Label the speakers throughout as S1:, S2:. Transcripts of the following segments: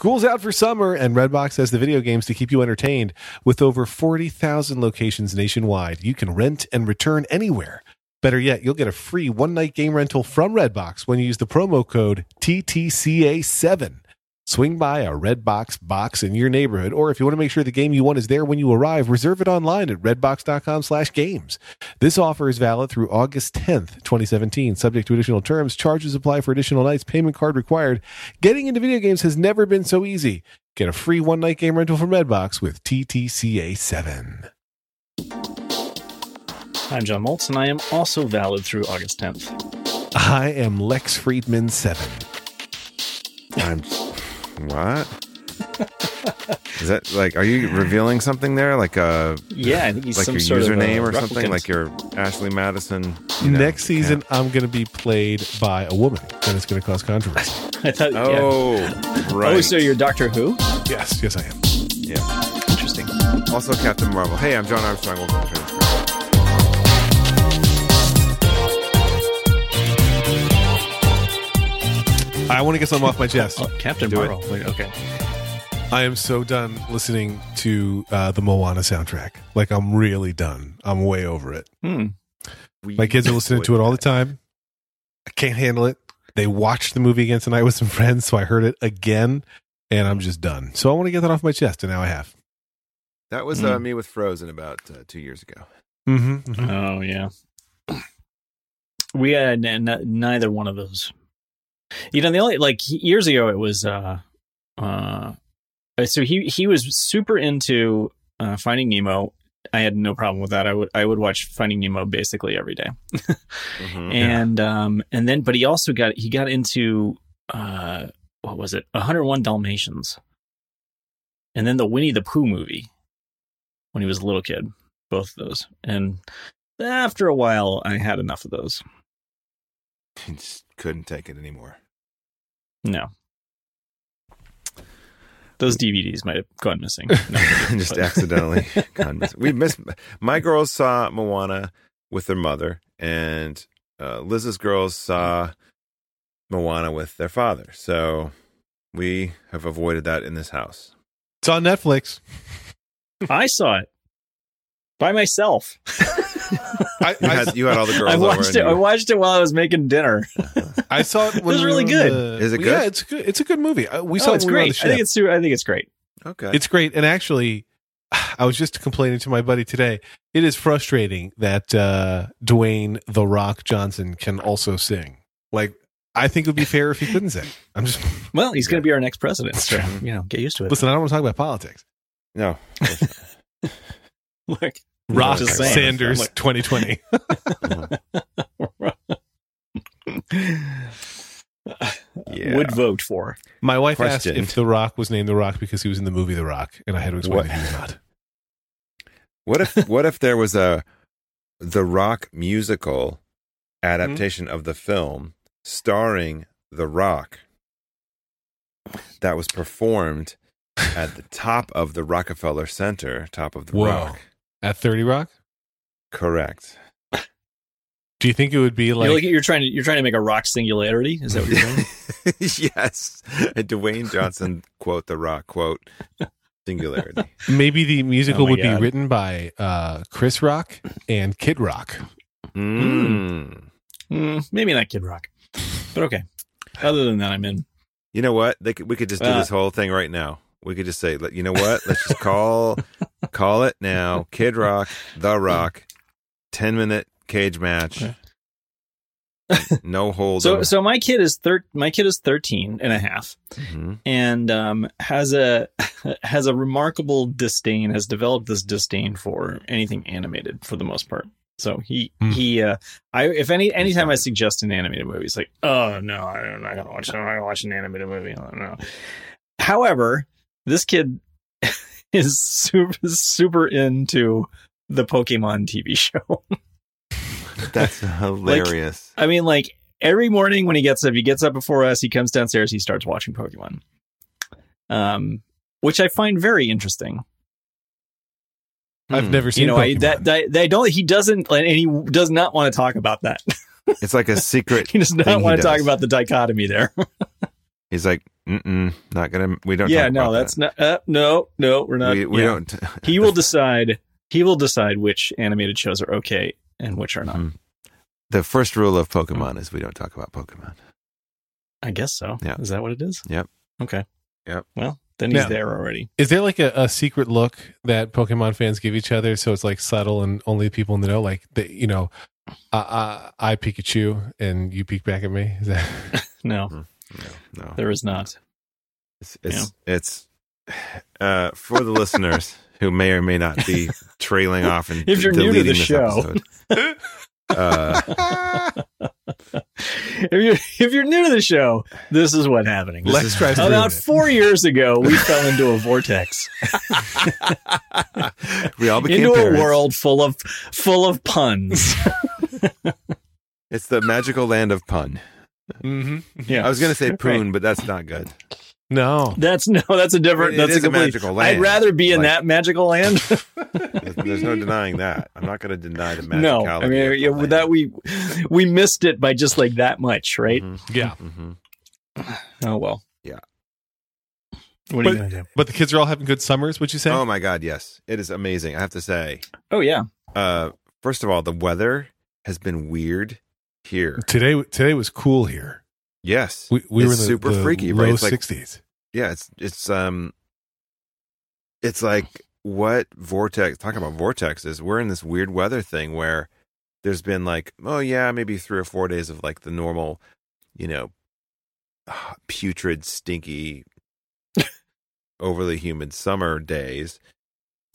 S1: School's out for summer, and Redbox has the video games to keep you entertained. With over 40,000 locations nationwide, you can rent and return anywhere. Better yet, you'll get a free one night game rental from Redbox when you use the promo code TTCA7. Swing by a Redbox box in your neighborhood, or if you want to make sure the game you want is there when you arrive, reserve it online at redbox.com slash games. This offer is valid through August 10th, 2017, subject to additional terms. Charges apply for additional nights, payment card required. Getting into video games has never been so easy. Get a free one night game rental from Redbox with TTCA 7.
S2: I'm John Moltz, and I am also valid through August 10th.
S1: I am Lex Friedman 7.
S3: I'm what? Is that like? Are you revealing something there? Like a
S2: Yeah, I think he's
S3: like
S2: some
S3: your
S2: sort
S3: username
S2: of, uh,
S3: or something?
S2: replicant.
S3: Like your Ashley Madison. you know,
S1: Next season,
S3: account?
S1: I'm going to be played by a woman, and it's going to cause controversy.
S2: I thought, yeah.
S3: Oh, right.
S2: Oh, so you're Doctor Who?
S1: yes, yes, I am.
S3: yeah.
S2: Interesting.
S3: Also, Captain Marvel. Hey, I'm John Armstrong. Welcome to Transfer.
S1: I want to get something off my chest.
S2: Oh, Captain
S3: Do it.
S2: Marvel. Okay.
S1: I am so done listening to uh, the Moana soundtrack. Like, I'm really done. I'm way over it.
S2: Hmm.
S1: My kids are listening to it all the time. I can't handle it. They watched the movie again tonight with some friends, so I heard it again, and I'm just done. So I want to get that off my chest, and now I have.
S3: That was uh,
S2: Hmm.
S3: me with Frozen about uh, two years ago.
S1: Mm-hmm,
S2: Oh, yeah. We had n- n- neither one of those. You know, the only like years ago, it was uh, uh, so he he was super into uh, Finding Nemo. I had no problem with that. I would I would watch Finding Nemo basically every day.
S3: Mhm.
S2: and um and then but he also got he got into uh what was it 101 dalmatians and then the winnie the pooh movie when he was a little kid both of those and after a while i had enough of those
S3: couldn't take it anymore.
S2: no those dvds might have gone missing No,
S3: Just accidentally. gone missing. we missed. My girls saw Moana with their mother, and uh, Liz's girls saw Moana with their father. So we have avoided that in this house.
S1: It's on Netflix.
S2: i saw it by myself
S1: I,
S3: You had, you had all the girls
S2: i watched
S3: and
S2: it i watched it while i was making dinner
S1: I saw it. When
S2: was really good.
S1: the-
S3: Is it good?
S1: Yeah, it's good. It's a good movie. We
S2: oh,
S1: saw it
S2: it's
S1: when we
S2: great i think
S1: ship.
S2: it's i think it's great
S3: okay.
S1: It's great. And actually, I was just complaining to my buddy today. It is frustrating that uh, Dwayne The Rock Johnson can also sing. Like, I think it would be fair if he couldn't sing. I'm just,
S2: Well, he's going to be our next president. So, you know, get used to it.
S1: listen, I don't want to talk about politics.
S3: no.
S2: Look,
S1: Rock Sanders
S2: like-
S1: 2020.
S3: Yeah.
S2: would vote for.
S1: My wife
S3: Question.
S1: asked if The Rock was named The Rock because he was in the movie The Rock, and I had to explain
S3: What?
S1: that he was not.
S3: What if what if there was a The Rock musical adaptation mm-hmm. of the film starring The Rock that was performed at the top of the Rockefeller Center, top of the
S1: Whoa.
S3: Rock?
S1: At 30 Rock?
S3: Correct.
S1: Do you think it would be
S2: you're,
S1: like,
S2: like, you're trying to you're trying to make a rock singularity. Is that what you're doing?
S3: yes. A Dwayne Johnson quote The Rock quote singularity.
S1: maybe the musical
S2: Oh
S1: would
S2: God.
S1: be written by uh, Chris Rock and Kid Rock?
S3: Mm.
S2: Mm, maybe not Kid Rock, but okay. Other than that, I'm in.
S3: You know what? They could, we could just do
S2: Uh,
S3: this whole thing right now. We could just say, you know what? Let's just call call it now. Kid Rock, The Rock, ten minute cage match. No hold.
S2: So so my kid is thir- my kid is 13 and a half
S3: Mhm.
S2: and um, has a has a remarkable disdain has developed this disdain for anything animated for the most part. So he
S1: Hmm.
S2: he uh I if any anytime I suggest an animated movie, it's like, oh no, I don't I gotta watch I'm not gonna watch an animated movie. I don't know. However, this kid is super super into the Pokemon TV show.
S3: That's hilarious.
S2: I mean, like every morning when he gets up, he gets up before us, he comes downstairs, he starts watching Pokemon. Um, which I find very interesting.
S1: I've
S3: Hmm.
S1: never seen
S2: you know, I, that, that they don't. He doesn't, and he does not want to talk about that.
S3: It's like a secret.
S2: he does
S3: Thing
S2: not want to talk about the dichotomy there.
S3: He's like, Mm-mm, not gonna. We don't.
S2: yeah,
S3: talk
S2: no,
S3: about
S2: that's
S3: that.
S2: not. Uh, no, no, we're not.
S3: we, we
S2: yeah.
S3: don't.
S2: He will decide. He will decide which animated shows are okay and which are not.
S3: Mhm. The first rule of Pokemon is we don't talk about Pokemon.
S2: I guess so.
S3: Yeah.
S2: Is that what it is?
S3: Yep.
S2: Okay.
S3: Yep.
S2: Well, then he's
S1: Now-
S2: there already.
S1: Is there like a, a secret look that Pokemon fans give each other? So it's like subtle and only the people in the know, like the, you know, uh, uh, I Pikachu and you peek back at me. Is that
S2: No,
S3: No, no.
S2: there is not.
S3: It's it's, it's uh, for the listeners who may or may not be trailing off and
S2: If you're new to the show.
S3: Uh,
S2: if you're if you're new to the show, this is what's happening.
S3: This
S1: Lex tries
S2: About
S1: it.
S2: four years ago, we fell into a vortex,
S3: we all became
S2: into
S3: parents.
S2: a world full of full of puns.
S3: It's the magical land of pun.
S1: Mhm.
S2: Yeah,
S3: I was going to say
S2: Right.
S3: poon, but that's not good.
S1: No.
S2: That's no, that's a different.
S3: It
S2: that's
S3: is
S2: a
S3: a magical land.
S2: I'd rather be in
S3: Like-
S2: that magical land.
S3: There's, there's no denying that. I'm not going to deny the magicality.
S2: no, I mean
S3: of the
S2: yeah,
S3: land.
S2: that we we missed it by just like that much, right?
S3: Mhm,
S1: Yeah.
S3: mhm.
S2: Oh well.
S3: Yeah.
S2: What are you gonna do?
S1: But the kids are all having good summers, would you say?
S3: Oh my god, yes, it is amazing. I have to say,
S2: Oh yeah.
S3: uh, first of all, the weather has been weird here.
S1: today today was cool here.
S3: Yes,
S1: We, we were the,
S3: super
S1: the
S3: freaky,
S1: low
S3: right? It's like-
S1: 60s.
S3: yeah. It's it's um, it's like what vortex? talking about vortexes. We're in this weird weather thing where there's been like, oh yeah, maybe three or four days of like the normal, you know, putrid, stinky, overly humid summer days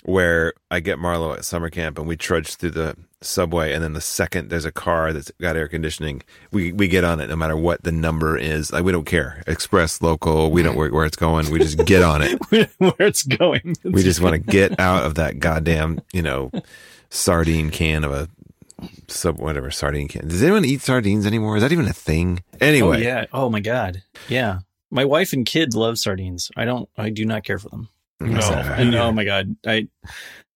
S3: where I get Marlo at summer camp and we trudge through the subway and then the second there's a car that's got air conditioning, we we get on it no matter what the number is. Like we don't care. Express, local, we don't where, where it's going. We just get on it.
S2: Where it's going.
S3: We just want to get out of that goddamn, you know, sardine can of a sub whatever sardine can. Does anyone eat sardines anymore? Is that even a thing? Oh, anyway,
S2: Oh yeah. Oh my god. Yeah. My wife and kids love sardines. I don't. I do not care for them.
S1: No.
S2: And oh my god, I.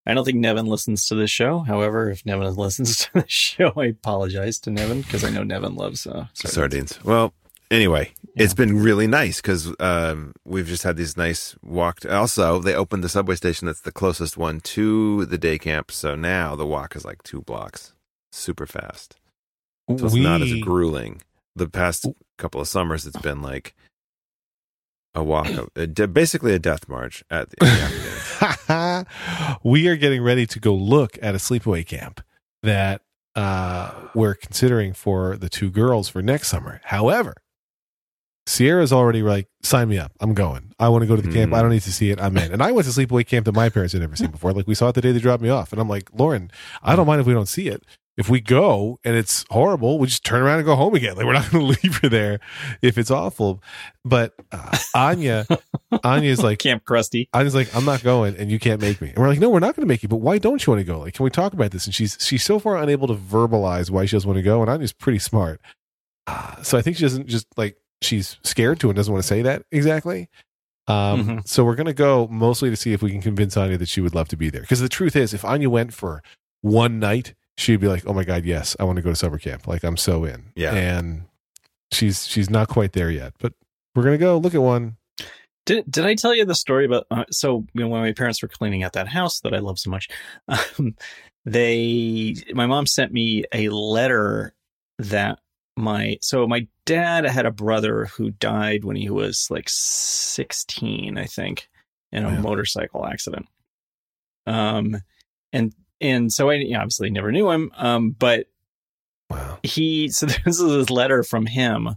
S2: I don't think Nevin listens to this show. However, if Nevin listens to the show, I apologize to Nevin because I know Nevin loves uh, sardines.
S3: sardines. Well, anyway,
S2: Yeah.
S3: it's been really nice because um, we've just had these nice walk. Also, they opened the subway station that's the closest one to the day camp. So now the walk is like two blocks, super fast. So it's not as grueling. The past couple of summers, it's been like a walk, of, a basically a death march at the,
S1: we are getting ready to go look at a sleepaway camp that uh, we're considering for the two girls for next summer. However, Sierra's already like, sign me up. I'm going. I want to go to the camp.
S3: Mhm.
S1: I don't need to see it. I'm in. And I went to sleepaway camp that my parents had never seen before. Like we saw it the day they dropped me off. And I'm like, Lauren, I don't mind if we don't see it. If we go and it's horrible, we just turn around and go home again. Like we're not going to leave her there if it's awful. But uh, Anya, Anya's like,
S2: Camp Krusty.
S1: Was like, I'm not going, and you can't make me. And we're like, no, we're not going to make you. But why don't you want to go? Like, can we talk about this? And she's she's so far unable to verbalize why she doesn't want to go, and Anya's pretty smart. Uh, so I think she doesn't just like she's scared to and doesn't want to say that exactly. Um,
S2: Mhm.
S1: So we're going to go mostly to see if we can convince Anya that she would love to be there. Because the truth is, if Anya went for one night, she'd be like, oh my god, yes, I want to go to summer camp. Like I'm so in.
S3: Yeah.
S1: And she's she's not quite there yet, but we're going to go look at one.
S2: Did Did I tell you the story about? Uh, so you know, when my parents were cleaning out that house that I love so much, um, they my mom sent me a letter that my so my dad had a brother who died when he was like sixteen, I think, in a
S1: Yeah.
S2: motorcycle accident. Um, and and so I you know, obviously never knew him. Um, but
S1: Wow.
S2: he so this is this letter from him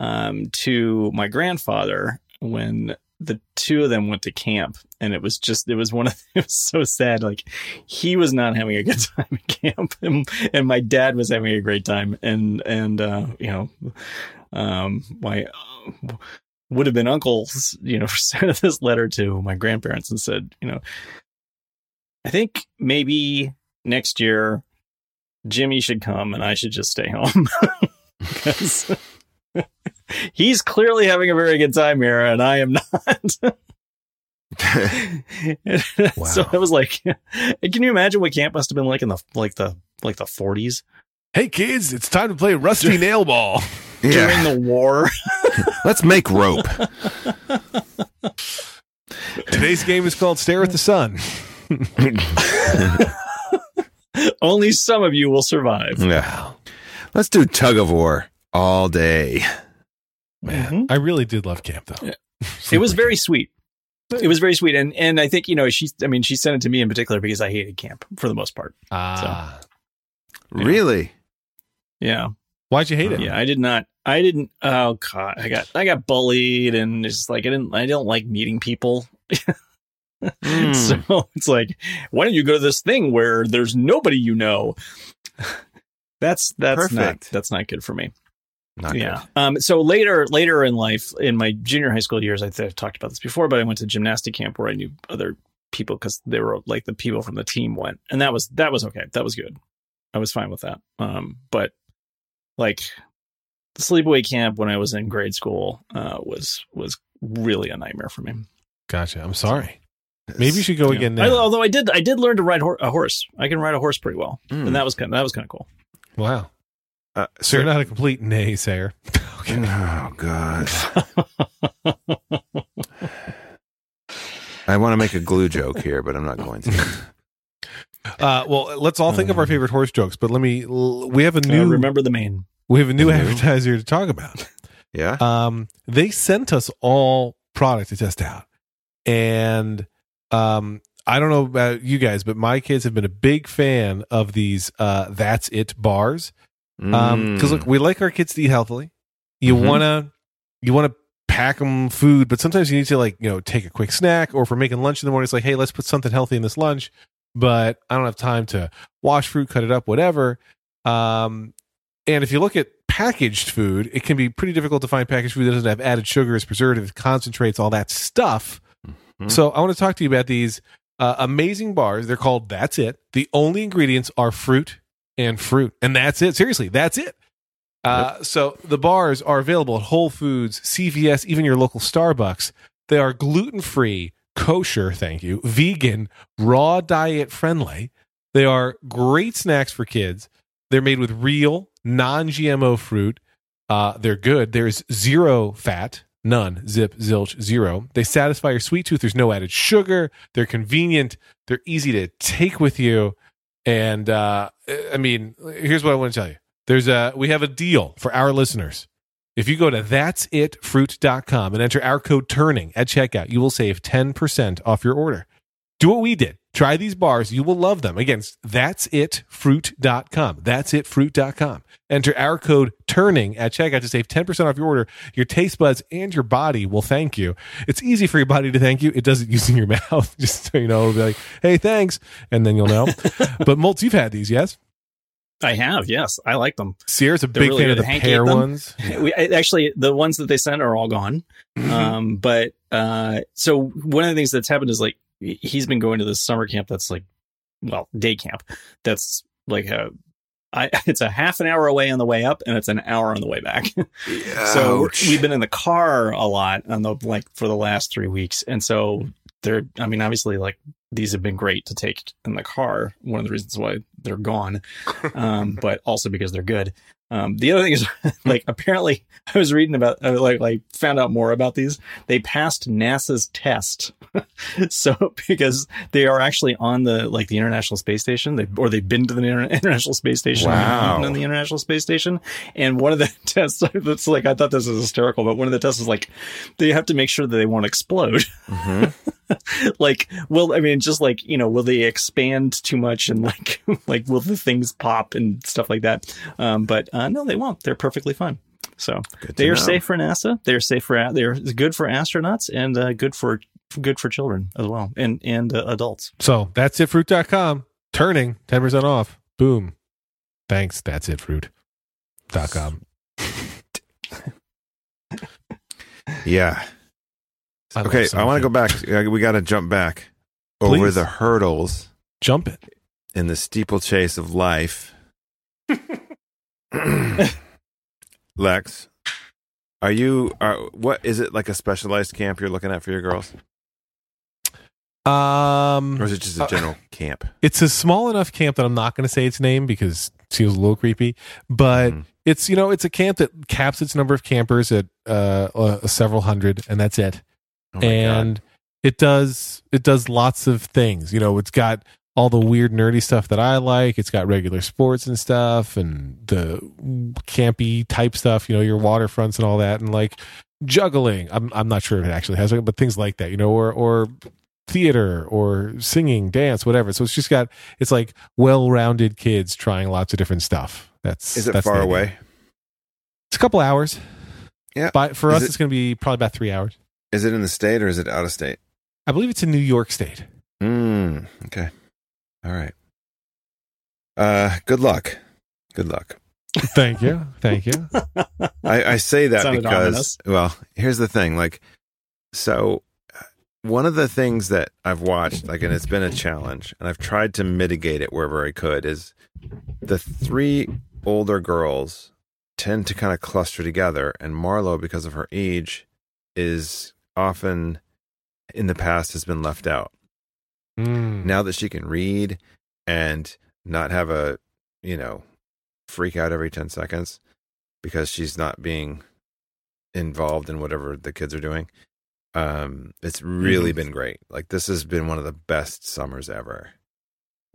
S2: um to my grandfather when the two of them went to camp and it was just it was one of it was so sad like he was not having a good time at camp and, and my dad was having a great time and and uh you know um my uh, would have been uncles you know sent this letter to my grandparents and said you know i think maybe next year Jimmy should come and I should just stay home because he's clearly having a very good time here and I am not. So I was like, can you imagine what camp must have been like in the like the like the forties?
S1: Hey kids, it's time to play Rusty Nail Ball.
S2: during the war.
S3: Let's make rope.
S1: Today's game is called Stare at the Sun.
S2: Only some of you will survive.
S3: yeah. Let's do tug of war all day.
S1: Man,
S2: Mhm.
S1: I really did love camp though.
S2: Yeah. It was very sweet. It was very sweet, and and I think you know she. I mean, she sent it to me in particular because I hated camp for the most part.
S1: Ah,
S2: Yeah.
S3: Really?
S2: Yeah,
S1: why'd you hate it?
S2: yeah. I did not. I didn't. Oh god, I got I got bullied, and it's just like I didn't. I don't like meeting people.
S3: Mm.
S2: So it's like, why don't you go to this thing where there's nobody you know? That's that's not that's not good for me.
S3: Not
S2: yeah. Um. So later, later in life, in my junior high school years, I think I've talked about this before, but I went to gymnastic camp where I knew other people because they were like the people from the team went, and that was that was okay. That was good. I was fine with that. Um. But like the sleepaway camp when I was in grade school uh, was was really a nightmare for me.
S1: Gotcha. I'm sorry. Maybe you should go
S2: Yeah.
S1: again
S2: I- although I did, I did learn to ride hor- a horse. I can ride a horse pretty well,
S3: Mm.
S2: and that was kind of, that was kind of cool.
S1: wow.
S3: Uh,
S1: So you're not a complete naysayer. okay.
S3: Oh God! I want to make a glue joke here, but I'm not going to.
S1: Uh, well, let's all think of our favorite horse jokes, but let me. We have a
S2: Uh,
S1: new.
S2: remember the main.
S1: we have a new
S3: New?
S1: advertiser to talk about.
S3: Yeah.
S1: um, they sent us all product to test out, and um, I don't know about you guys, but my kids have been a big fan of these. Uh, That's it bars. Um, because
S3: Mm.
S1: look, we like our kids to eat healthily. You
S3: Mhm.
S1: wanna, you wanna pack them food, but sometimes you need to like you know take a quick snack, or if we're making lunch in the morning, it's like, hey, let's put something healthy in this lunch. But I don't have time to wash fruit, cut it up, whatever. Um, and if you look at packaged food, it can be pretty difficult to find packaged food that doesn't have added sugars, preservatives, concentrates, all that stuff.
S3: Mhm.
S1: So I want to talk to you about these uh, amazing bars. They're called That's It. The only ingredients are fruit and fruit, and that's it. Seriously, that's it. Uh, So the bars are available at Whole Foods, CVS, even your local Starbucks. They are gluten free, kosher, thank you, vegan, raw diet friendly. They are great snacks for kids. They're made with real, non GMO fruit. Uh, they're good. There's zero fat, none, zip, zilch, zero. They satisfy your sweet tooth. There's no added sugar. They're convenient. They're easy to take with you. And uh, I mean, here's what I want to tell you. There's a we have a deal for our listeners. If you go to that'sitfruit.com and enter our code turning at checkout, you will save 10% off your order. Do what we did. Try these bars. You will love them. Again, it's that'sitfruit.com. That'sitfruit.com. Enter our code turning at checkout to save 10% off your order. Your taste buds and your body will thank you. It's easy for your body to thank you. It does it using your mouth. Just so you know, it'll be like, hey, thanks. And then you'll know. but Moltz, you've had these, yes?
S2: I have, yes, I like them.
S1: Sierra's a
S2: They're
S1: big
S2: really
S1: fan of the
S2: Hank
S1: pear ones.
S2: We, actually, the ones that they sent are all gone. Um, but uh, so one of the things that's happened is like he's been going to this summer camp that's like, well, day camp. That's like a, I, it's a half an hour away on the way up, and it's an hour on the way back. so we've been in the car a lot on the like for the last three weeks, and so they're. I mean, obviously, like these have been great to take in the car. One of the reasons why they're gone, um, but also because they're good. Um, the other thing is, like, apparently, I was reading about, uh, like, like, found out more about these. They passed NASA's test, so because they are actually on the like the International Space Station, they, or they've been to the Inter- International Space Station,
S3: Wow.
S2: and on the International Space Station. And one of the tests, that's like, I thought this was hysterical, but one of the tests is like, they have to make sure that they won't explode.
S3: Mhm.
S2: like, will I mean, just like you know, will they expand too much and like, like, will the things pop and stuff like that? Um, but uh, no, they won't. They're perfectly fine. So they are
S3: know.
S2: safe for NASA. They're safe for they're good for astronauts and uh, good for good for children as well and and uh, adults.
S1: So that's it fruit.com. Turning 10% off. Boom. Thanks. That's it fruit.com.
S3: Yeah.
S1: I
S3: Okay, I want to go back. Uh, We got to jump back over
S1: Please.
S3: the hurdles
S1: Jump it.
S3: in the steeplechase of life. Lex, are you? Are what is it like a specialized camp you're looking at for your girls,
S1: Um,
S3: or is it just a
S1: Uh,
S3: general camp?
S1: it's a small enough camp that I'm not going to say its name because it seems a little creepy. But
S3: Mhm.
S1: it's you know it's a camp that caps its number of campers at uh, uh several hundred, and that's it.
S3: Oh
S1: and it does it does lots of things. You know, it's got all the weird nerdy stuff that I like. It's got regular sports and stuff, and the campy type stuff. You know, your waterfronts and all that, and like juggling. I'm I'm not sure if it actually has but things like that. You know, or or theater or singing, dance, whatever. So it's just got it's like well-rounded kids trying lots of different stuff. That's
S3: Is it
S1: that's
S3: far away?
S1: It's a couple hours.
S3: Yeah.
S1: But for
S3: Is
S1: us,
S3: it-
S1: it's going to be probably about three hours.
S3: Is it in the state or is it out of state?
S1: I believe it's in New York State.
S3: Mm, okay. All right. Uh, good luck. Good luck.
S1: Thank you. Thank you.
S3: I, I say that
S2: Sounded
S3: because,
S2: ominous.
S3: well, here's the thing. Like, so uh, one of the things that I've watched, like, and it's been a challenge, and I've tried to mitigate it wherever I could, is the three older girls tend to kind of cluster together, and Marlo, because of her age, is often in the past has been left out.
S1: Mm.
S3: Now that she can read and not have a, you know, freak out every 10 seconds because she's not being involved in whatever the kids are doing. Um, it's really
S2: Mhm.
S3: been great. Like this has been one of the best summers ever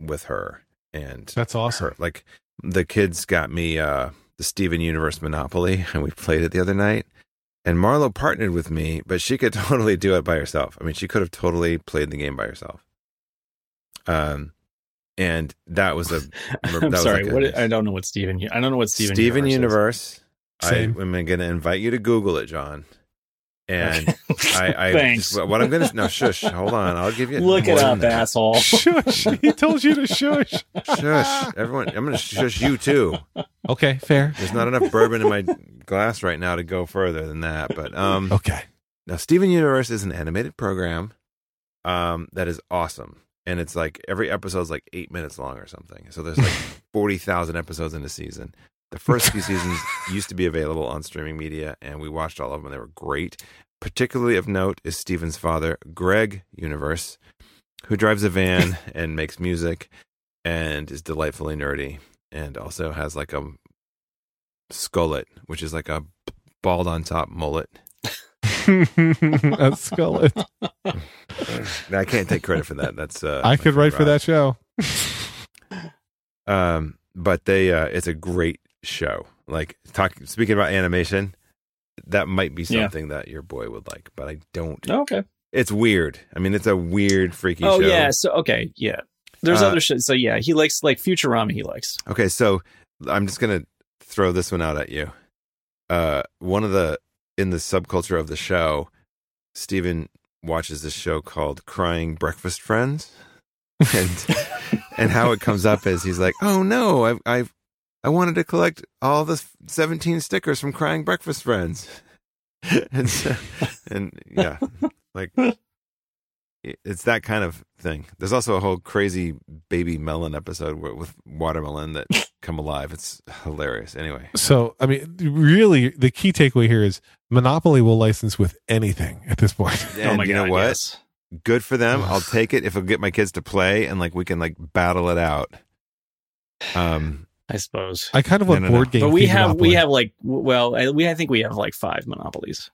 S3: with her and
S1: That's awesome.
S3: her. Like the kids got me uh the Steven Universe Monopoly and we played it the other night. And Marlo partnered with me, but she could totally do it by herself. I mean, she could have totally played the game by herself. Um and that was a that
S2: I'm
S3: was
S2: sorry.
S3: like a-
S2: what I don't know what Steven. I don't know what Steven.
S3: Steven
S2: Universe.
S3: Universe. I,
S1: Same.
S3: am going to invite you to Google it, John. And
S2: is.
S3: I, I
S2: Thanks.
S3: just- what I'm going to no shush. Hold on, I'll give you.
S2: Look
S3: more
S2: it up,
S3: that.
S2: asshole.
S1: shush. He told you to shush.
S3: Shush, everyone. I'm going to shush you too.
S1: Okay, fair.
S3: There's not enough bourbon in my glass right now to go further than that. But um,
S1: Okay.
S3: now Steven Universe is an animated program um, that is awesome, and it's like every episode is like eight minutes long or something. So there's like forty thousand episodes in a season. The first few seasons used to be available on streaming media, and we watched all of them. They were great. Particularly of note is Steven's father, Greg Universe, who drives a van and makes music and is delightfully nerdy, and also has like a skullet, which is like a bald on top mullet.
S1: a skullet.
S3: I can't take credit for that. That's uh,
S1: I could write for that show.
S3: Um, but they, uh, it's a great show. Like talk, speaking about animation, that might be
S2: Yeah.
S3: something that your boy would like. But I don't.
S2: okay.
S3: It's weird. I mean, it's a weird, freaky
S2: Oh
S3: show.
S2: yeah. So okay. Yeah. There's
S3: Uh,
S2: other shit. So yeah, he likes like Futurama. He likes.
S3: Okay, so I'm just gonna throw this one out at you. Uh, one of the in the subculture of the show, Steven watches this show called Crying Breakfast Friends, and and how it comes up is he's like, "Oh no, I I I wanted to collect all the 17 stickers from Crying Breakfast Friends," and so, and yeah, like it's that kind of thing. There's also a whole crazy baby melon episode with watermelon that come alive. It's hilarious. Anyway,
S1: So, I mean, really, the key takeaway here is Monopoly will license with anything at this point.
S3: and
S2: oh my
S3: you
S2: god.
S3: know what?
S2: yes.
S3: Good for them. I'll take it if I get my kids to play and like we can like battle it out. Um,
S2: I suppose.
S1: I kind of
S3: No,
S1: want
S3: no, no.
S1: board game.
S2: but we have
S1: Monopoly.
S2: we have like well I- we I think we have like five monopolies.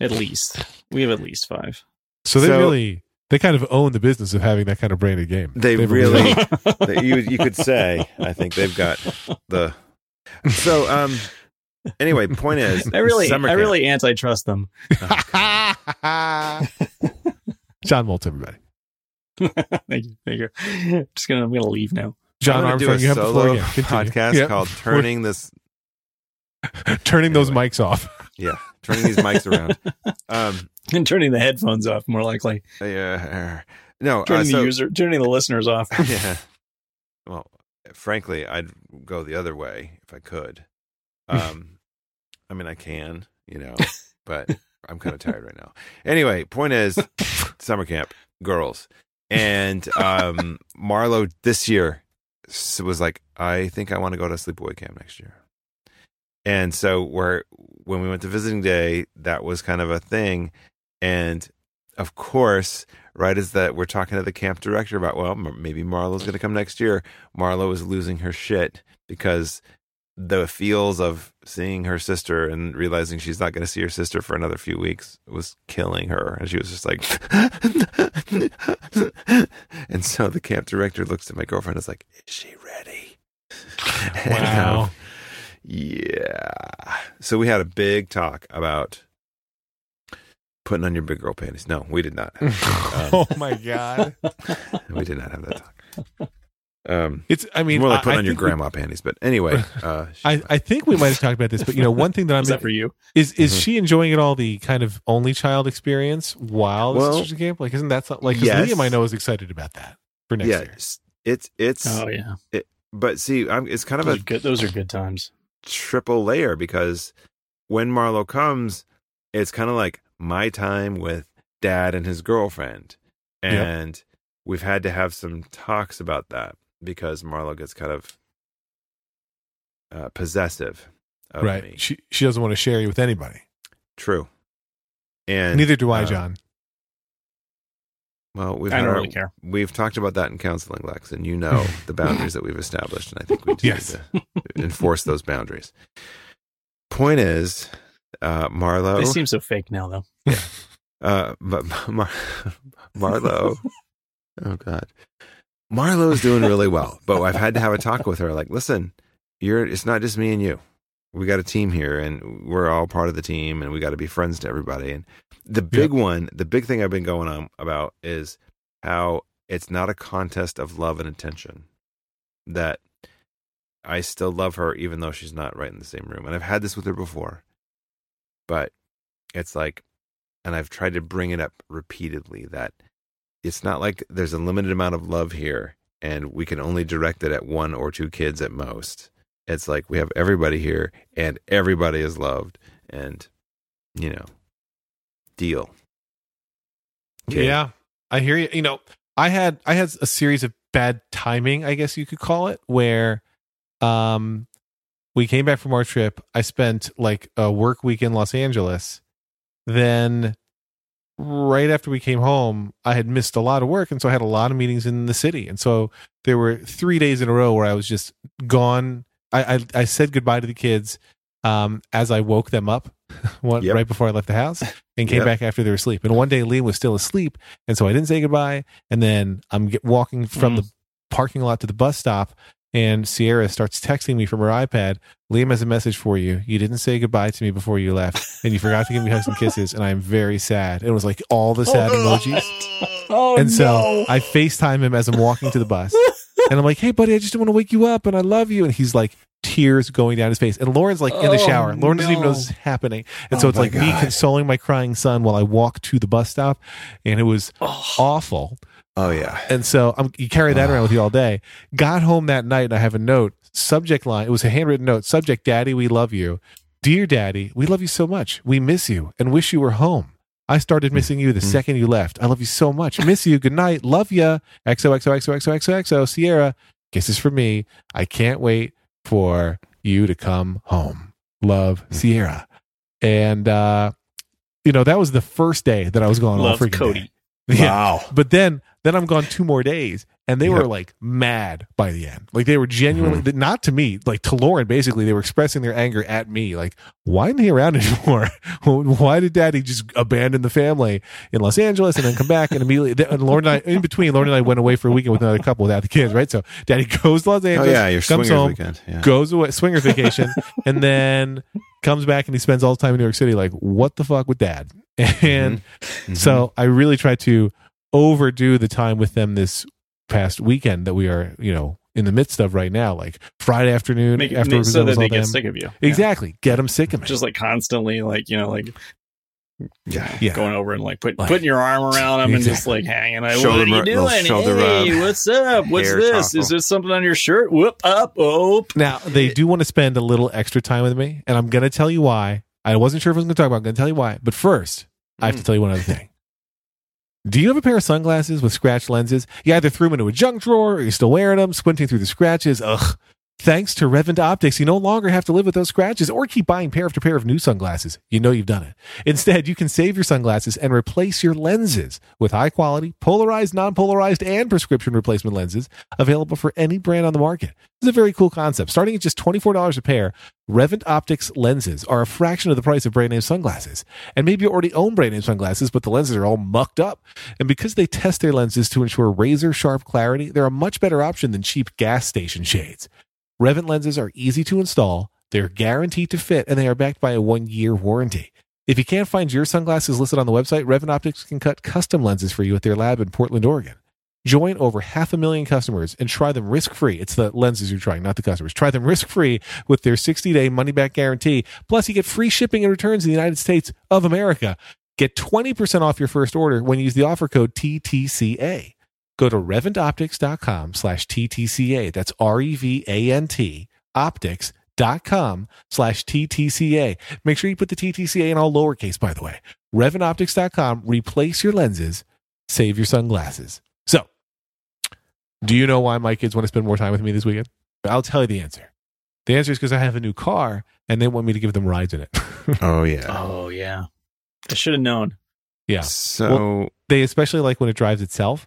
S2: At least we have at least five.
S1: So they
S3: So-
S1: really, they kind of own the business of having that kind of branded game.
S3: They
S1: They've
S3: really- that you you could say. I think they've got the. So um, anyway, point is,
S2: I really
S3: summer
S2: I really antitrust them.
S1: John Moltz, everybody.
S2: thank you. Thank you. Just gonna I'm gonna leave now.
S1: John
S3: I'm
S1: Armstrong,
S3: do
S1: you
S3: a
S1: have the floor
S3: solo
S1: again. Continue.
S3: podcast
S1: Yep.
S3: called "Turning This."
S1: Turning those mics off.
S3: Yeah, turning these mics around. Um,
S2: And turning the headphones off more likely.
S3: uh, no, uh,
S2: Turning
S3: so
S2: the user turning the listeners off.
S3: yeah. Well, frankly, I'd go the other way if I could. Um, I mean, I can, you know, but I'm kind of tired right now. Anyway, point is, summer camp girls, and um, Marlo this year s- was like, I think I want to go to sleepaway camp next year. And so, where when we went to visiting day, that was kind of a thing, and of course, right as that we're talking to the camp director about, well, maybe Marlo's going to come next year. Marlo is losing her shit because the feels of seeing her sister and realizing she's not going to see her sister for another few weeks was killing her. And she was just like, and so the camp director looks at my girlfriend and is like, is she ready? And, um,
S1: Wow.
S3: yeah. So we had a big talk about putting on your big girl panties. No, we did not.
S1: oh my god.
S3: we did not have that talk. Um,
S1: It's I mean
S3: more like
S1: I-
S3: putting
S1: I
S3: on your
S1: think we-
S3: grandma panties. But anyway, uh,
S1: I, I think we might have talked about this, but you know, one thing that I'm
S2: Is that for you?
S1: is is
S3: Mhm.
S1: she enjoying it all the kind of only child experience while the
S3: Well,
S1: sisters in camp? Like, isn't that something like 'cause
S3: yes.
S1: Liam I know is excited about that for next
S3: yeah,
S1: year.
S3: it's it's, it's
S2: Oh yeah, It,
S3: but see, I'm, it's kind of
S2: those
S3: a
S2: good. Those are good times.
S3: triple layer because when Marlo comes, it's kind of like my time with dad and his girlfriend.
S1: Yep.
S3: And we've had to have some talks about that because Marlo gets kind of uh, possessive of
S1: Right.
S3: me.
S1: She she doesn't want to share you with anybody.
S3: True. And
S1: Neither do I,
S3: uh,
S1: John.
S3: Well, we've
S2: I don't
S3: our-
S2: really care.
S3: We've talked about that in counseling, Lex, and you know the boundaries that we've established, and I think we just
S1: Yes.
S3: need to enforce those boundaries. Point is, uh, Marlo.
S2: They seem so fake now, though.
S3: Uh, but Mar- Marlo, oh god, Marlo is doing really well. But I've had to have a talk with her. Like, listen, you're. It's not just me and you. We got a team here, and we're all part of the team, and we got to be friends to everybody. And the big one, the big thing I've been going on about is how it's not a contest of love and attention. That I still love her, even though she's not right in the same room. And I've had this with her before, but it's like and I've tried to bring it up repeatedly that it's not like there's a limited amount of love here and we can only direct it at one or two kids at most. It's like we have everybody here and everybody is loved and you know deal. Okay.
S1: Yeah, I hear you. You know, I had I had a series of bad timing, I guess you could call it, where um we came back from our trip. I spent like a work week in Los Angeles. Then right after we came home, I had missed a lot of work and so I had a lot of meetings in the city. And so there were 3 days in a row where I was just gone. I I, I said goodbye to the kids um as I woke them up one,
S3: Yep.
S1: right before I left the house and came
S3: Yep.
S1: back after they were asleep. And one day Liam was still asleep, and so I didn't say goodbye. And then I'm get, walking from
S2: Mm.
S1: the parking lot to the bus stop, and Sierra starts texting me from her iPad. Liam has a message for you. You didn't say goodbye to me before you left, and you forgot to give me hugs and kisses, and I'm very sad. It was like all the sad oh, emojis.
S2: Oh,
S1: And so
S2: no.
S1: I FaceTime him as I'm walking to the bus. And I'm like, hey, buddy, I just want to wake you up and I love you. And he's like, tears going down his face. And Lauren's like in the
S2: Oh,
S1: shower. Lauren doesn't even know
S2: no.
S1: this is happening. And oh so
S3: Oh
S1: it's
S3: my
S1: like me consoling my crying son while I walk to the bus stop. And it was
S2: Oh.
S1: awful.
S3: Oh yeah.
S1: And so I'm, you carry that around with you all day. Got home that night and I have a note, subject line. It was a handwritten note, subject, Daddy, we love you. Dear Daddy, we love you so much. We miss you and wish you were home. I started missing you the
S3: Mhm.
S1: second you left. I love you so much. Miss you. Good night. Love ya. XOXOXOXOXOXO. Sierra. Kisses for me. I can't wait for you to come home. Love, Sierra. And uh, you know, that was the first day that I was gone all
S2: Love
S1: freaking
S2: Cody.
S1: day. Yeah.
S3: Wow.
S1: But then then I'm gone two more days. And they
S3: Yep.
S1: were like mad by the end. Like they were genuinely mm-hmm. not to me, like to Lauren basically, they were expressing their anger at me. Like, why isn't he around anymore? why did daddy just abandon the family in Los Angeles and then come back and immediately and Lauren and I in between, Lauren and I went away for a weekend with another couple without the kids, right? So daddy goes to Los
S3: Oh yeah, your
S1: comes home,
S3: weekend. Yeah.
S1: goes away swingers vacation, and then comes back and he spends all the time in New York City, like, what the fuck with dad? And
S3: Mhm.
S1: so I really try to overdo the time with them this past weekend that we are, you know, in the midst of right now, like Friday afternoon
S2: Make,
S1: after
S2: make,
S1: we
S2: so
S1: present
S2: that
S1: with
S2: they
S1: all
S2: get
S1: them.
S2: sick of you.
S1: Exactly. Get them sick of me.
S2: Just like constantly, like you know, like
S3: yeah.
S1: Yeah.
S2: going over and like, put,
S1: Like-
S2: putting your arm around them and just like hanging out.
S3: Shoulder
S2: what are you
S3: rub-
S2: doing? hey, what's up? What's
S3: hair
S2: this?
S3: topple.
S2: Is there something on your shirt? Whoop up, oh.
S1: now they do want to spend a little extra time with me, and I'm gonna tell you why. I wasn't sure if I was gonna talk about. it. I'm gonna tell you why. But first, I have to
S3: Mm.
S1: tell you one other thing. Do you have a pair of sunglasses with scratch lenses? You either threw them into a junk drawer, or you're still wearing them, squinting through the scratches. Ugh. Thanks to Revant Optics, you no longer have to live with those scratches or keep buying pair after pair of new sunglasses. You know you've done it. Instead, you can save your sunglasses and replace your lenses with high quality, polarized, non polarized, and prescription replacement lenses available for any brand on the market. This is a very cool concept. Starting at just $24 a pair, Revant Optics lenses are a fraction of the price of brand name sunglasses. And maybe you already own brand name sunglasses, but the lenses are all mucked up. And because they test their lenses to ensure razor sharp clarity, they're a much better option than cheap gas station shades. Revant lenses are easy to install, they're guaranteed to fit, and they are backed by a one year warranty. If you can't find your sunglasses listed on the website, Revant Optics can cut custom lenses for you at their lab in Portland, Oregon. Join over half a million customers and try them risk free. It's the lenses you're trying, not the customers. Try them risk free with their 60 day money back guarantee. Plus, you get free shipping and returns in the United States of America. Get 20% off your first order when you use the offer code TTCA. Go to revantoptics.com slash TTCA. That's R E V A N T optics.com slash TTCA. Make sure you put the TTCA in all lowercase, by the way. Revantoptics.com. Replace your lenses, save your sunglasses. So, do you know why my kids want to spend more time with me this weekend? I'll tell you the answer. The answer is because I have a new car and they want me to give them rides in it.
S3: Oh yeah.
S2: Oh yeah, I should have known.
S1: yeah.
S3: So
S1: They especially like when it drives itself.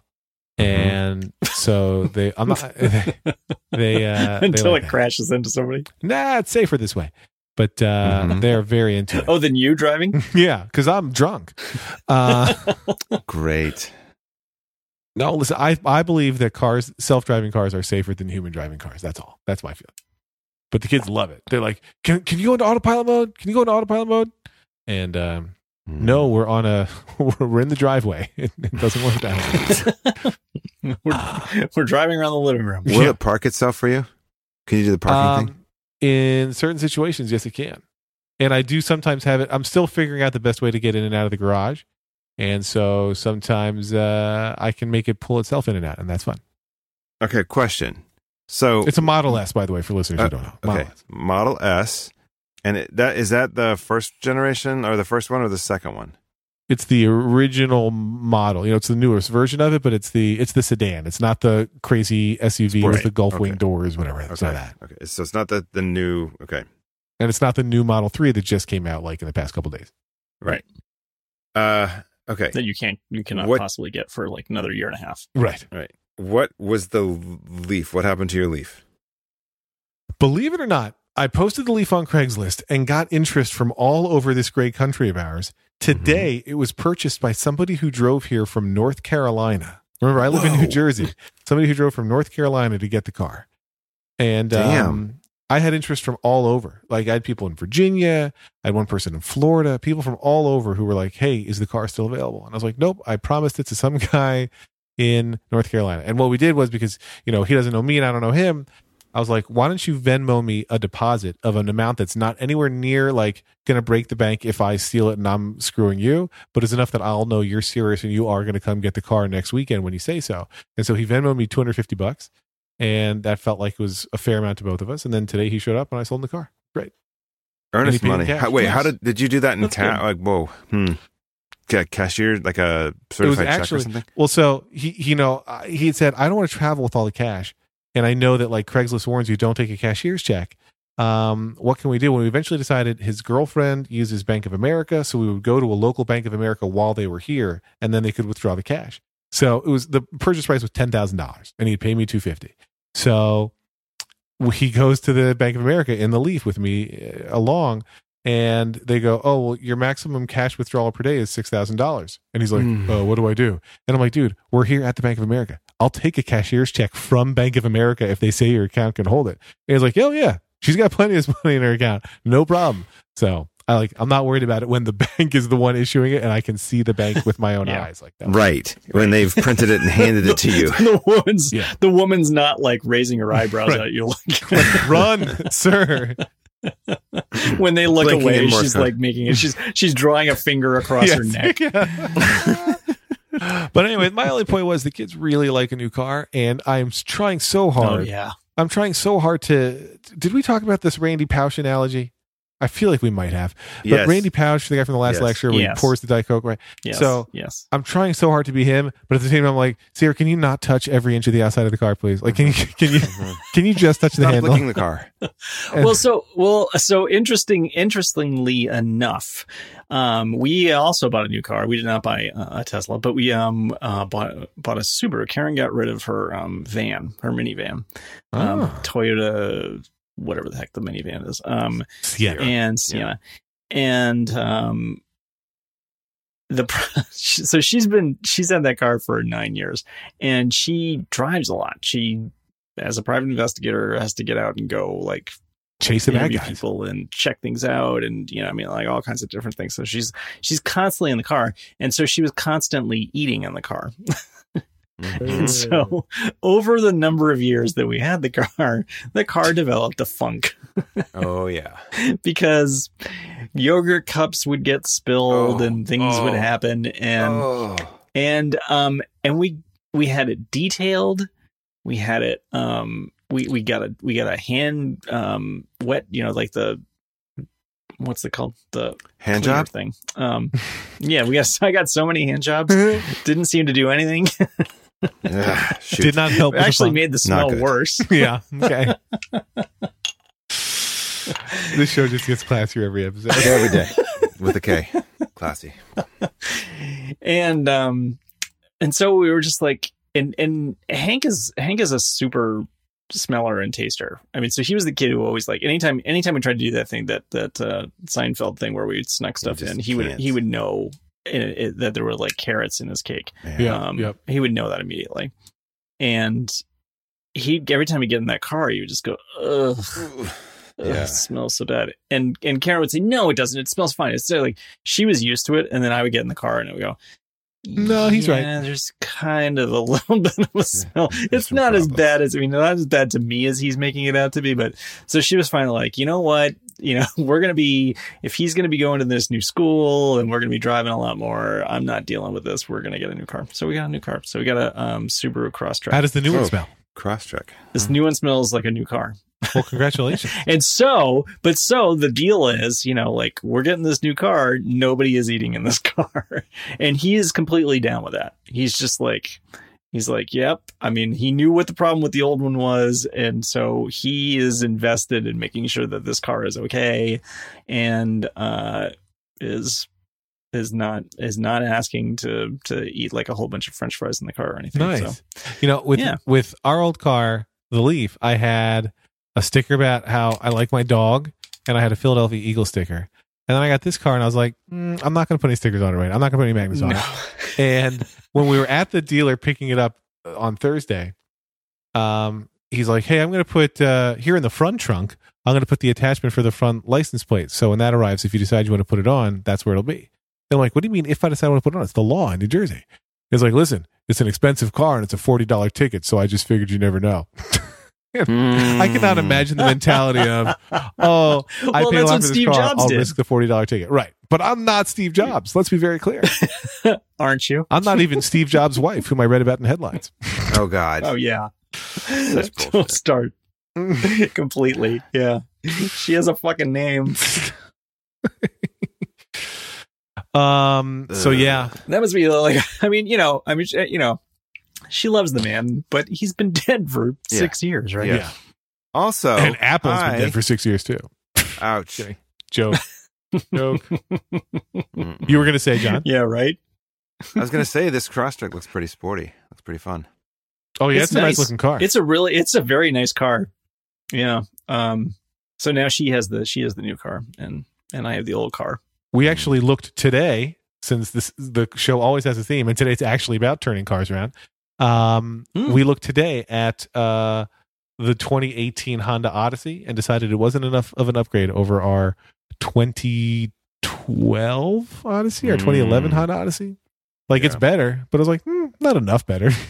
S1: And so they, I'm not, they, they, uh, they
S2: Until
S1: like
S2: it
S1: that.
S2: crashes into somebody.
S1: Nah, it's safer this way. But uh,
S3: Mhm.
S1: they're very into it.
S2: Oh, then you driving?
S1: Yeah, because I'm drunk. Uh,
S3: great.
S1: no, listen, I, I believe that cars, self driving cars, are safer than human driving cars. That's all. That's my feeling. But the kids love it. They're like, can, can you go into autopilot mode? Can you go into autopilot mode? And um. No, we're on a, we're in the driveway. It, it doesn't work that way.
S2: we're, we're driving around the living room.
S3: Will
S1: Yeah.
S3: it park itself for you? Can you do the parking thing?
S1: Um, in certain situations, yes, it can. And I do sometimes have it. I'm still figuring out the best way to get in and out of the garage. And so sometimes uh, I can make it pull itself in and out, and that's fun.
S3: Okay, question. So
S1: It's a Model S, by the way, for listeners
S3: Uh,
S1: who don't know. Model
S3: okay,
S1: S.
S3: Model S, and it, that is that the first generation or the first one or the second one?
S1: It's the original model. You know, it's the newest version of it, but it's the it's the sedan. It's not the crazy SUV with
S3: Right.
S1: the gull wing
S3: Okay.
S1: doors, whatever. It's
S3: Okay,
S1: not that.
S3: okay. So it's not the the new. Okay,
S1: And it's not the new Model 3 that just came out like in the past couple days.
S3: right. Uh, okay.
S2: That you can't, you cannot
S3: What-
S2: possibly get for like another year and a half.
S1: Right. Right.
S3: What was the leaf? What happened to your leaf?
S1: Believe it or not, I posted the Leaf on Craigslist and got interest from all over this great country of ours. Today, it was purchased by somebody who drove here from North Carolina. Remember, I live in New Jersey. Somebody who drove from North Carolina to get the car. And
S3: Damn.
S1: um, I had interest from all over. Like, I had people in Virginia, I had one person in Florida, people from all over who were like, hey, is the car still available? And I was like, nope, I promised it to some guy in North Carolina. And what we did was because, you know, he doesn't know me and I don't know him. I was like, why don't you Venmo me a deposit of an amount that's not anywhere near like going to break the bank if I steal it and I'm screwing you, but is enough that I'll know you're serious and you are going to come get the car next weekend when you say so. And so he Venmoed me 250 bucks. And that felt like it was a fair amount to both of us. And then today he showed up and I sold him the car. Great.
S3: Earnest money. How, wait, how did did you do that in cash? Like, whoa, hmm. Ca- Cashier, like a certified check or something.
S1: Well, so he, you know, he had said, I don't want to travel with all the cash. And I know that like Craigslist warns you don't take a cashier's check. Um, what can we do? When we eventually decided his girlfriend uses Bank of America, so we would go to a local Bank of America while they were here, and then they could withdraw the cash. So it was the purchase price was ten thousand dollars, and he'd pay me two fifty. So he goes to the Bank of America in the Leaf with me uh, along, and they go, "Oh, well, your maximum cash withdrawal per day is six thousand dollars." And he's like,
S3: Mm.
S1: "Oh, what do I do?" And I'm like, "Dude, we're here at the Bank of America. I'll take a cashier's check from Bank of America if they say your account can hold it." And he's like, "Oh yeah, she's got plenty of money in her account, no problem." So I like, I'm not worried about it when the bank is the one issuing it, and I can see the bank with my own
S2: Yeah.
S1: eyes like that.
S3: Right. When they've printed it and handed it to you.
S2: the woman's
S1: Yeah.
S2: the woman's not like raising her eyebrows
S1: Right.
S2: at you like
S1: Run, sir.
S2: when they look
S3: Blinking
S2: away she's like making it she's she's drawing a finger across her neck
S1: Yeah. But anyway, my only point was the kids really like a new car, and I'm trying so
S2: oh
S1: hard.
S2: yeah
S1: I'm trying so hard to. Did we talk about this Randy Pausch analogy? I feel like we might have. But
S3: Yes.
S1: Randy Pausch, the guy from the last
S3: Yes.
S1: lecture, where
S2: Yes.
S1: he pours the Diet Coke, right?
S2: Yes.
S1: So-
S2: yes.
S1: I'm trying so hard to be him, but at the same time, I'm like, Sarah, can you not touch every inch of the outside of the car, please? Like, can you can you
S3: Mhm.
S1: can you just touch the
S3: Stop
S1: handle?
S3: licking the car.
S1: And-
S2: well so well so interesting interestingly enough um we also bought a new car we did not buy uh, a tesla but we um uh bought bought a subaru karen got rid of her um van her minivan um
S1: Oh.
S2: toyota whatever the heck the minivan is um
S1: Sienna.
S2: and sienna and um the so she's been she's had that car for nine years and she drives a lot she as a private investigator has to get out and go like
S1: Chase the bad guys.
S2: people and check things out and you know i mean like all kinds of different things so she's she's constantly in the car and so she was constantly eating in the car. and so over the number of years that we had the car the car developed a funk.
S3: Oh yeah.
S2: because yogurt cups would get spilled
S3: Oh,
S2: and things would
S3: oh,
S2: happen. And
S3: oh.
S2: and um and we we had it detailed. We had it um we we got a we got a hand um wet you know like the what's it called? The
S3: Hand job.
S2: thing. Um yeah we got i got so many hand jobs. Didn't seem to do anything
S3: Ugh.
S1: Did not help. with the
S2: actually made the smell worse
S1: Yeah. Okay. this show just gets classier every episode.
S3: every day with a K. Classy.
S2: and um and so we were just like and and hank is hank is a super smeller and taster i mean so he was the kid who always like anytime anytime we tried to do that thing that that uh seinfeld thing where we would snuck stuff in he would
S3: can't.
S2: he would know it, it, that there were like carrots in his cake
S3: Man.
S1: Yeah.
S2: um
S1: yep.
S2: he would know that immediately and he every time he get in that car he would just go ugh Ugh,
S3: Yeah.
S2: it smells so bad. And and Karen would say, No, it doesn't. It smells fine. It's like she was used to it, and then I would get in the car and I would go,
S1: No, he's right.
S2: There's kind of a little bit of a smell.
S3: there's
S2: It's
S3: some
S2: not as bad as I mean, not as bad to me as he's making it out to be. But so she was finally like, you know what? You know, we're gonna be if he's gonna be going to this new school and we're gonna be driving a lot more. I'm not dealing with this. We're gonna get a new car. So we got a new car. So we got a um, Subaru Crosstrek.
S1: How does the new one
S3: Oh.
S1: smell?
S3: Crosstrek.
S2: this new one smells like a new car.
S1: Well, congratulations.
S2: And so, but so the deal is, you know, like we're getting this new car. Nobody is eating in this car. And he is completely down with that. He's just like, he's like, yep. I mean, he knew what the problem with the old one was. And so he is invested in making sure that this car is okay and, uh, is, is not is not asking to to eat like a whole bunch of french fries in the car or anything
S1: Nice.
S2: so
S1: You know, with
S2: Yeah.
S1: with our old car, the Leaf, I had a sticker about how I like my dog, and I had a Philadelphia Eagle sticker. And then I got this car, and I was like, mm, I'm not going to put any stickers on it, right? I'm not going to put any magnets on
S2: no.
S1: it. And when we were at the dealer picking it up uh, on Thursday, um, he's like, "Hey, I'm going to put uh, here in the front trunk. I'm going to put the attachment for the front license plate. So when that arrives, if you decide you want to put it on, that's where it'll be." And I'm like, "What do you mean? If I decide I want to put it on, it's the law in New Jersey." He's like, "Listen, it's an expensive car and it's a forty dollar ticket, so I just figured you never know." I cannot
S3: Mm.
S1: imagine the mentality of, "Oh, I
S2: well
S1: paid a
S2: that's
S1: lot
S2: what
S1: for this
S2: steve
S1: car.
S2: jobs
S1: I'll
S2: did
S1: risk the forty dollar ticket." Right, but I'm not Steve Jobs. Let's be very clear.
S2: aren't you
S1: I'm not even Steve Jobs' wife, whom I read about in headlines.
S3: Oh God.
S2: oh yeah
S3: Such
S2: don't start completely. Yeah. She has a fucking name.
S1: Um. So yeah,
S2: That must be like, I mean, you know, I mean, you know, she loves the man, but he's been dead for
S3: Yeah.
S2: six years, right?
S3: Yeah.
S1: yeah.
S3: Also,
S1: and Apple's
S3: I-
S1: been dead for six years too.
S3: ouch.
S1: Kidding. Joke. Joke. You were gonna say, John?
S2: Yeah, right.
S3: I was gonna say this cross Crosstrek looks pretty sporty. Looks pretty fun.
S1: Oh yeah,
S2: It's
S1: it's, a nice
S2: nice.
S1: looking car.
S2: It's a really, it's a very nice car. Yeah. Um. So now she has the she has the new car, and and I have the old car.
S1: we actually looked today, since this the show always has a theme, and today it's actually about turning cars around. Um,
S2: Hmm.
S1: we looked today at uh the 2018 Honda Odyssey and decided it wasn't enough of an upgrade over our 2012 Odyssey, our 2011
S3: Hmm.
S1: Honda Odyssey. Like it's better, but I was like, hmm, not enough better.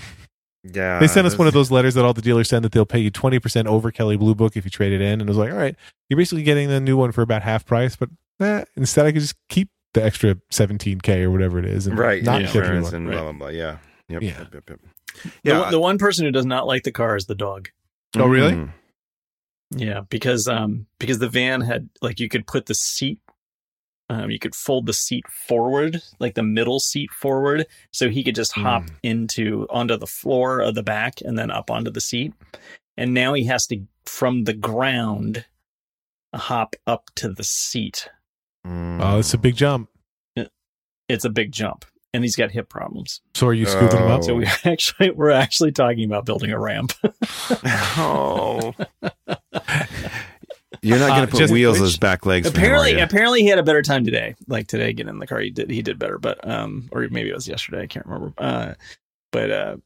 S3: Yeah.
S1: they sent us one of those letters that all the dealers send that they'll pay you 20% over Kelley Blue Book if you trade it in. And it was like, all right, you're basically getting the new one for about half price, but eh, instead I could just keep the extra 17K or whatever it is. And
S3: right.
S1: Not
S2: yeah.
S1: one.
S3: and
S2: Right.
S3: blah blah blah. Yeah. Yep.
S1: Yeah.
S3: Yep, yep, yep.
S2: The,
S3: Yeah.
S2: one- the one person who does not like the car is the dog.
S1: Oh, really?
S3: Mm.
S2: Yeah, because um because the van had like you could put the seat um you could fold the seat forward, like the middle seat forward, so he could just hop
S1: Mm.
S2: into onto the floor of the back and then up onto the seat. And now he has to from the ground hop up to the seat.
S1: Oh, it's a big jump.
S2: It's a big jump. And he's got hip problems.
S1: So are you scooping him up?
S2: So we actually we're actually talking about building a ramp.
S3: oh. You're not going
S1: Uh,
S3: to put
S1: just-
S3: wheels
S2: which-
S3: as back legs. for him,
S2: apparently apparently he had a better time today like today getting in the car he did he did better but um or maybe it was yesterday i can't remember uh but uh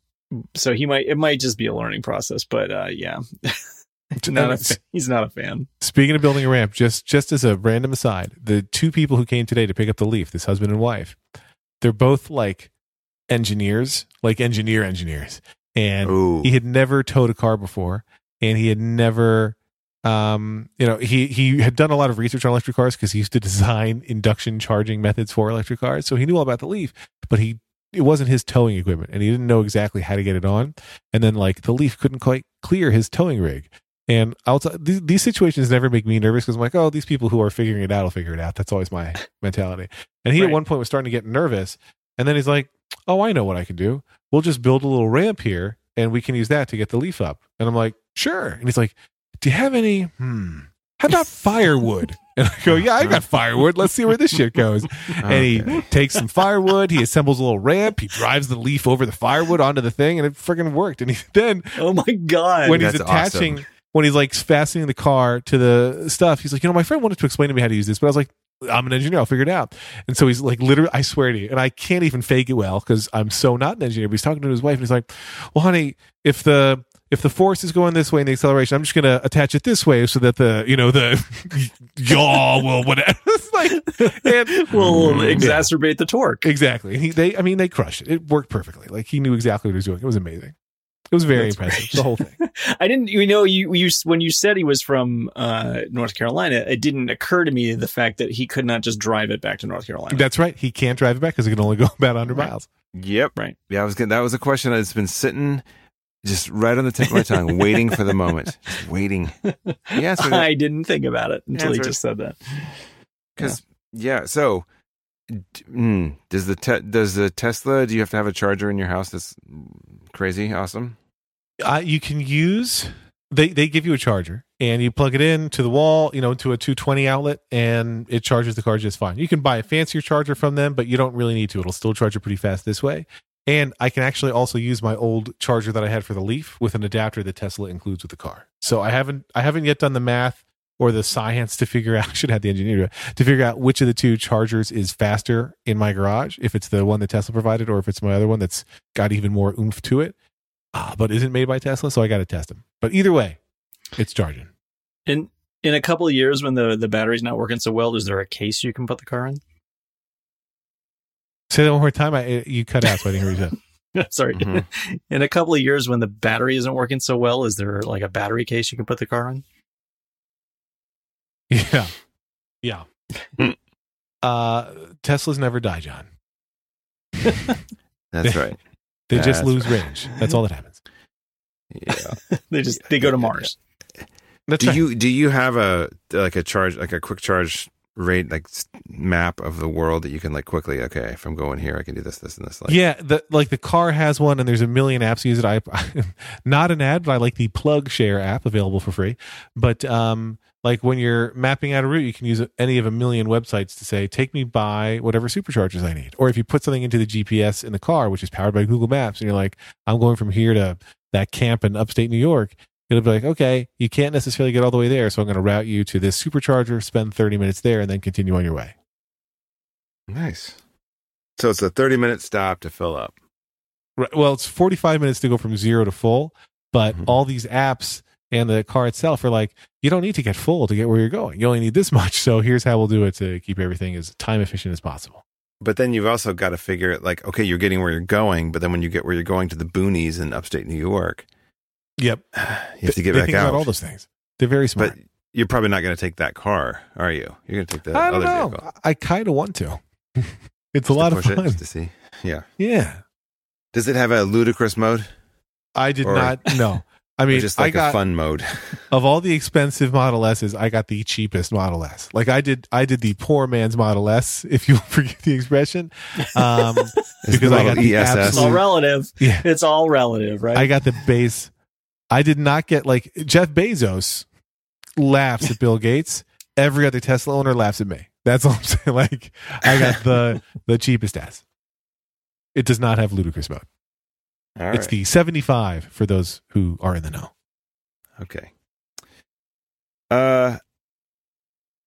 S2: so he might it might just be a learning process but uh yeah not a, he's not a fan
S1: Speaking of building a ramp, just just as a random aside, the two people who came today to pick up the leaf, this husband and wife, they're both like engineers, like engineer engineers, and
S3: Ooh.
S1: he had never towed a car before, and he had never, um, you know, he he had done a lot of research on electric cars because he used to design induction charging methods for electric cars, so he knew all about the leaf, but he it wasn't his towing equipment, and he didn't know exactly how to get it on, and then like the leaf couldn't quite clear his towing rig. And I'll t- these, these situations never make me nervous because I'm like, oh, these people who are figuring it out will figure it out. That's always my mentality. And he at one point was starting to get nervous, and then he's like, oh, I know what I can do. We'll just build a little ramp here, and we can use that to get the leaf up. And I'm like, sure. And he's like, do you have any? Hmm. How about firewood? And I go, yeah, I got firewood. Let's see where this shit goes. And he
S3: Okay.
S1: takes some firewood. He assembles a little ramp. He drives the leaf over the firewood onto the thing, and it freaking worked. And he then
S2: oh my god
S1: when he's attaching
S3: awesome.
S1: When he's like fastening the car to the stuff he's like you know my friend wanted to explain to me how to use this but i was like i'm an engineer i'll figure it out. And so he's like literally i swear to you and i can't even fake it well because i'm so not an engineer but he's talking to his wife and he's like well honey if the if the force is going this way in the acceleration i'm just going to attach it this way so that the you know the yaw will whatever it's like and
S2: will
S3: Mm,
S2: exacerbate the torque.
S1: Exactly. And he they i mean they crushed it. It worked perfectly. Like he knew exactly what he was doing. It was amazing it was very
S2: That's
S1: impressive
S2: great.
S1: the whole thing
S2: I didn't, you know, you, you, when you said he was from uh, North Carolina, it didn't occur to me the fact that he could not just drive it back to North Carolina.
S1: That's right. He can't drive it back because it can only go about 100
S2: Right.
S1: miles.
S3: Yep.
S2: Right.
S3: Yeah, I was gonna, that was a question that's been sitting just right on the tip of my tongue, waiting for the moment. Just waiting. He answered it.
S2: I didn't think about it until he just said that.
S3: Because yeah. so d- mm, does the te- does the Tesla? Do you have to have a charger in your house? That's crazy awesome.
S1: Uh, you can use, they, they give you a charger and you plug it in to the wall, you know, to a 220 outlet and it charges the car just fine. You can buy a fancier charger from them, but you don't really need to. It'll still charge it pretty fast this way. And I can actually also use my old charger that I had for the Leaf with an adapter that Tesla includes with the car. So I haven't I haven't yet done the math or the science to figure out. I should have the engineer to figure out which of the two chargers is faster in my garage. If it's the one that Tesla provided, or if it's my other one that's got even more oomph to it, uh, but isn't made by Tesla. So I got to test them. But either way, it's charging.
S2: In in a couple of years, when the the battery's not working so well, is there a case you can put the car in?
S1: Say that one more time. I you cut out, so I didn't hear you said.
S2: Sorry.
S3: Mhm.
S2: In a couple of years, when the battery isn't working so well, is there like a battery case you can put the car in?
S1: Yeah, yeah. Uh, Teslas never die, John.
S3: That's right.
S1: They just lose
S3: right.
S1: range. That's all that happens.
S3: Yeah.
S2: they just they go to Mars.
S1: That's
S3: do
S1: right.
S3: you do you have a like a charge like a quick charge rate like map of the world that you can like quickly okay if I'm going here I can do this this and this like
S1: yeah, the like the car has one, and there's a million apps use it. I not an ad, but I like the PlugShare app available for free. But um, like when you're mapping out a route, you can use any of a million websites to say, "Take me by whatever superchargers I need." Or if you put something into the GPS in the car, which is powered by Google Maps, and you're like, "I'm going from here to that camp in upstate New York." It'll be like, okay, you can't necessarily get all the way there, so I'm going to route you to this supercharger, spend 30 minutes there, and then continue on your way.
S3: nice so it's a 30 minute stop to fill up
S1: Right. Well, it's 45 minutes to go from zero to full, but
S3: Mhm.
S1: all these apps and the car itself are like, you don't need to get full to get where you're going. You only need this much. So here's how we'll do it to keep everything as time efficient as possible.
S3: but then you've also got to figure it like okay you're getting where you're going but then when you get where you're going to the boonies in upstate New York
S1: Yep.
S3: you have to get
S1: they
S3: back
S1: think
S3: out
S1: about all those things. They're very smart.
S3: but you're probably not going to take that car are you you're going to take the
S1: I don't
S3: other
S1: know.
S3: vehicle
S1: I kind of want to. it's a
S3: Just to
S1: lot of
S3: push it,
S1: fun.
S3: just to see yeah
S1: Yeah.
S3: does it have a ludicrous mode
S1: I did
S3: Or-
S1: not know. I mean,
S3: just
S1: I got
S3: a fun mode.
S1: of all the expensive Model S's, I got the cheapest Model S. Like I did, I did the poor man's Model S, if you forget the expression, um, because I got the
S3: ESS.
S2: It's all relative.
S1: yeah,
S2: It's all relative, right?
S1: I got the base. I did not get like Jeff Bezos laughs at Bill Gates. Every other Tesla owner laughs at me. That's all I'm saying. Like I got the the cheapest ass. It does not have ludicrous mode.
S3: All
S1: It's
S3: right.
S1: the 75 for those who are in the know.
S3: Okay. Uh.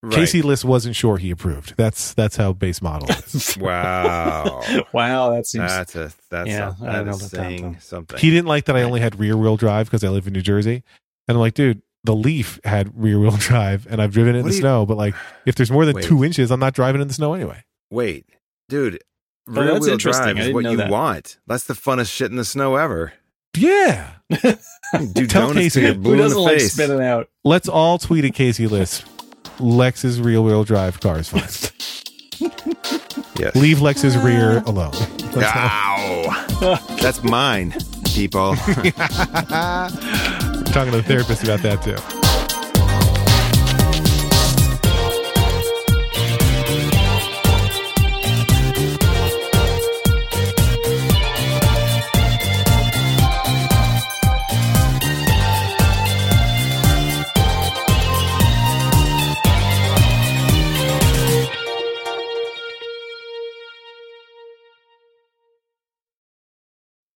S3: Right.
S1: Casey Liss wasn't sure he approved. That's that's how base model is.
S3: Wow.
S2: wow, that seems.
S3: That's a that's
S2: Yeah,
S3: a,
S2: I
S3: that
S2: know
S3: is saying
S2: that-
S3: something.
S1: he didn't like that I only had rear wheel drive because I live in New Jersey. And I'm like, dude, the Leaf had rear wheel drive and I've driven it in
S3: What
S1: the
S3: do you-
S1: snow. But like, if there's more than
S3: Wait.
S1: two inches, I'm not driving in the snow anyway.
S3: Wait, dude.
S2: Oh,
S3: Rear
S2: that's
S3: wheel
S2: interesting.
S3: drive is what you
S2: that.
S3: want. That's the funnest shit in the snow ever.
S1: Yeah.
S3: Do
S1: Tell Casey. Who
S3: blue
S2: Who
S3: in
S2: doesn't like
S3: face.
S2: spitting out?
S1: Let's all tweet at Casey Liss. Lex's rear wheel drive car is fine.
S3: Yes.
S1: Leave Lex's rear ah. alone. That's.
S3: Ow. That's mine, people.
S1: We're talking to the therapist about that too.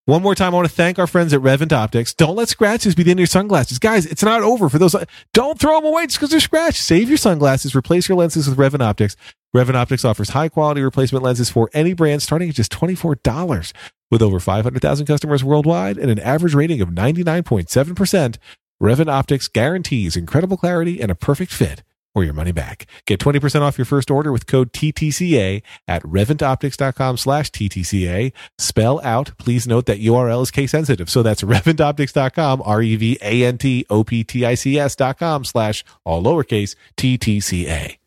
S1: One more time, I want to thank our friends at Revant Optics. Don't let scratches be the end of your sunglasses. Guys, it's not over for those. Don't throw them away just because they're scratched. Save your sunglasses. Replace your lenses with Revant Optics. Revant Optics offers high quality replacement lenses for any brand starting at just $24. With over 500,000 customers worldwide and an average rating of 99.7%, Revant Optics guarantees incredible clarity and a perfect fit or your money back. Get 20% off your first order with code TTCA at revantoptics.com slash TTCA. Spell out, please note that URL is case sensitive. So that's revantoptics.com, R-E-V-A-N-T-O-P-T-I-C-S dot com slash all lowercase TTCA.